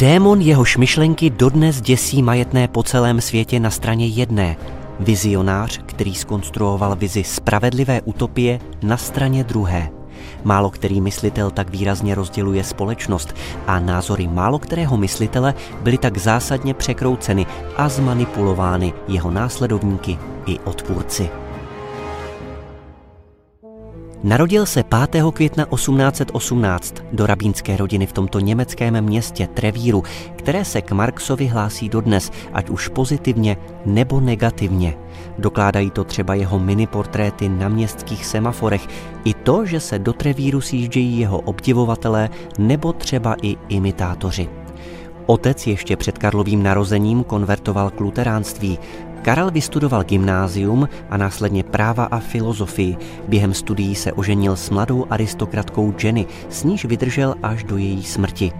Démon jehož myšlenky dodnes děsí majetné po celém světě na straně jedné. Vizionář, který skonstruoval vizi spravedlivé utopie na straně druhé. Málo který myslitel tak výrazně rozděluje společnost a názory málo kterého myslitele byly tak zásadně překrouceny a zmanipulovány jeho následovníky i odpůrci. Narodil se 5. května 1818 do rabínské rodiny v tomto německém městě Trevíru, které se k Marxovi hlásí dodnes, ať už pozitivně nebo negativně. Dokládají to třeba jeho miniportréty na městských semaforech, i to, že se do Trevíru sjíždějí jeho obdivovatelé nebo třeba i imitátoři. Otec ještě před Karlovým narozením konvertoval k luteránství. Karel vystudoval gymnázium a následně práva a filozofii. Během studií se oženil s mladou aristokratkou Jenny, s níž vydržel až do její smrti.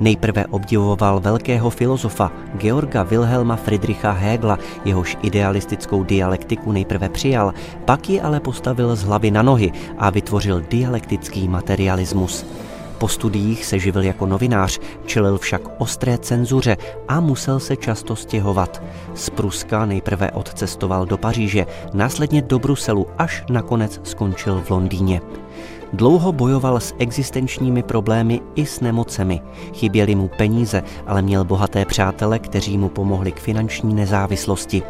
Nejprve obdivoval velkého filozofa Georga Wilhelma Friedricha Hegla, jehož idealistickou dialektiku nejprve přijal, pak ji ale postavil z hlavy na nohy a vytvořil dialektický materialismus. Po studiích se živil jako novinář, čelil však ostré cenzuře a musel se často stěhovat. Z Pruska nejprve odcestoval do Paříže, následně do Bruselu, až nakonec skončil v Londýně. Dlouho bojoval s existenčními problémy i s nemocemi. Chyběly mu peníze, ale měl bohaté přátele, kteří mu pomohli k finanční nezávislosti.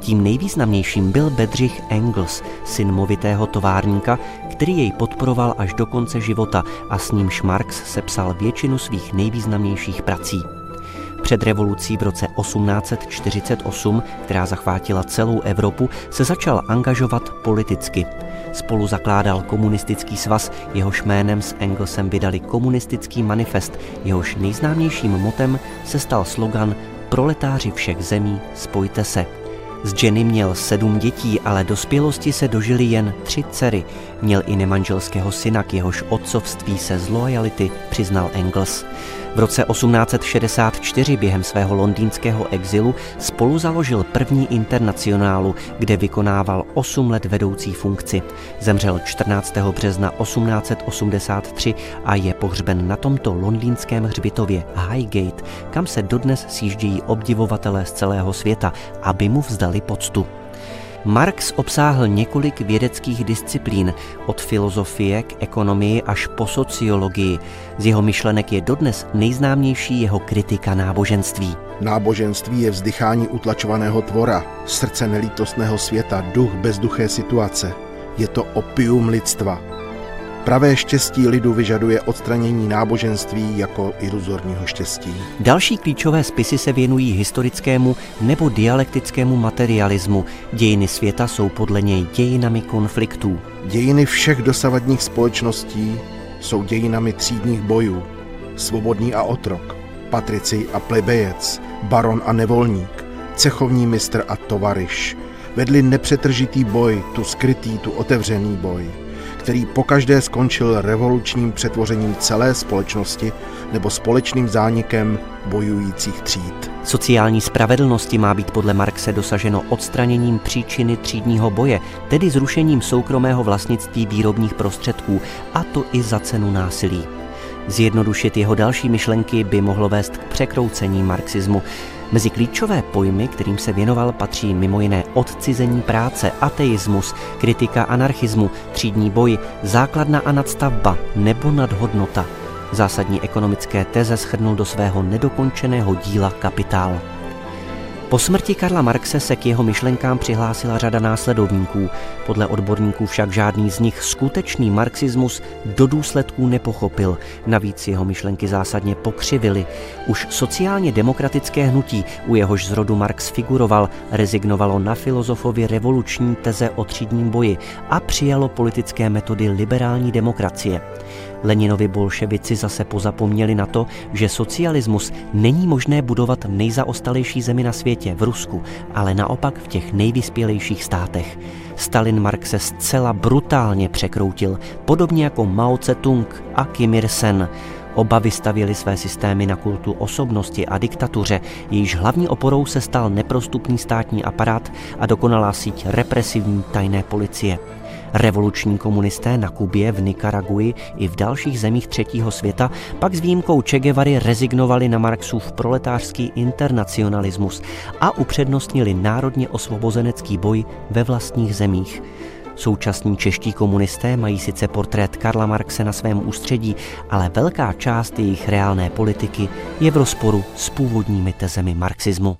Tím nejvýznamnějším byl Bedřich Engels, syn movitého továrníka, který jej podporoval až do konce života a s nímž Marx sepsal většinu svých nejvýznamnějších prací. Před revolucí v roce 1848, která zachvátila celou Evropu, se začal angažovat politicky. Spolu zakládal komunistický svaz, jehož jménem s Engelsem vydali komunistický manifest, jehož nejznámějším motem se stal slogan Proletáři všech zemí, spojte se. Z Jenny měl sedm dětí, ale dospělosti se dožili jen tři dcery. Měl i nemanželského syna, k jehož otcovství se z lojality přiznal Engels. V roce 1864 během svého londýnského exilu spolu založil první internacionálu, kde vykonával 8 let vedoucí funkci. Zemřel 14. března 1883 a je pohřben na tomto londýnském hřbitově Highgate, kam se dodnes sjíždějí obdivovatelé z celého světa, aby mu vzdali poctu. Marx obsáhl několik vědeckých disciplín, od filozofie k ekonomii až po sociologii. Z jeho myšlenek je dodnes nejznámější jeho kritika náboženství. Náboženství je vzdychání utlačovaného tvora, srdce nelítostného světa, duch bezduché situace. Je to opium lidstva, Pravé štěstí lidu vyžaduje odstranění náboženství jako iluzorního štěstí. Další klíčové spisy se věnují historickému nebo dialektickému materialismu. Dějiny světa jsou podle něj dějinami konfliktů. Dějiny všech dosavadních společností jsou dějinami třídních bojů. Svobodný a otrok, patrici a plebejec, baron a nevolník, cechovní mistr a tovariš vedli nepřetržitý boj, tu skrytý, tu otevřený boj který pokaždé skončil revolučním přetvořením celé společnosti nebo společným zánikem bojujících tříd. Sociální spravedlnosti má být podle Marxe dosaženo odstraněním příčiny třídního boje, tedy zrušením soukromého vlastnictví výrobních prostředků, a to i za cenu násilí. Zjednodušit jeho další myšlenky by mohlo vést k překroucení marxismu. Mezi klíčové pojmy, kterým se věnoval, patří mimo jiné odcizení práce, ateismus, kritika anarchismu, třídní boj, základna a nadstavba nebo nadhodnota. Zásadní ekonomické teze schrnul do svého nedokončeného díla Kapitál. Po smrti Karla Marxe se k jeho myšlenkám přihlásila řada následovníků. Podle odborníků však žádný z nich skutečný marxismus do důsledků nepochopil. Navíc jeho myšlenky zásadně pokřivily. Už sociálně demokratické hnutí, u jehož zrodu Marx figuroval, rezignovalo na filozofově revoluční teze o třídním boji a přijalo politické metody liberální demokracie. Leninovi bolševici zase pozapomněli na to, že socialismus není možné budovat v nejzaostalejší zemi na světě, v Rusku, ale naopak v těch nejvyspělejších státech. Stalin Marxe zcela brutálně překroutil, podobně jako Mao Tse-tung a Kim Il-sen. Oba vystavili své systémy na kultu osobnosti a diktatuře, jejíž hlavní oporou se stal neprostupný státní aparát a dokonalá síť represivní tajné policie. Revoluční komunisté na Kubě, v Nikaraguji i v dalších zemích třetího světa pak s výjimkou Che Guevary rezignovali na Marxův proletářský internacionalismus a upřednostnili národně osvobozenecký boj ve vlastních zemích. Současní čeští komunisté mají sice portrét Karla Marxe na svém ústředí, ale velká část jejich reálné politiky je v rozporu s původními tezemi marxismu.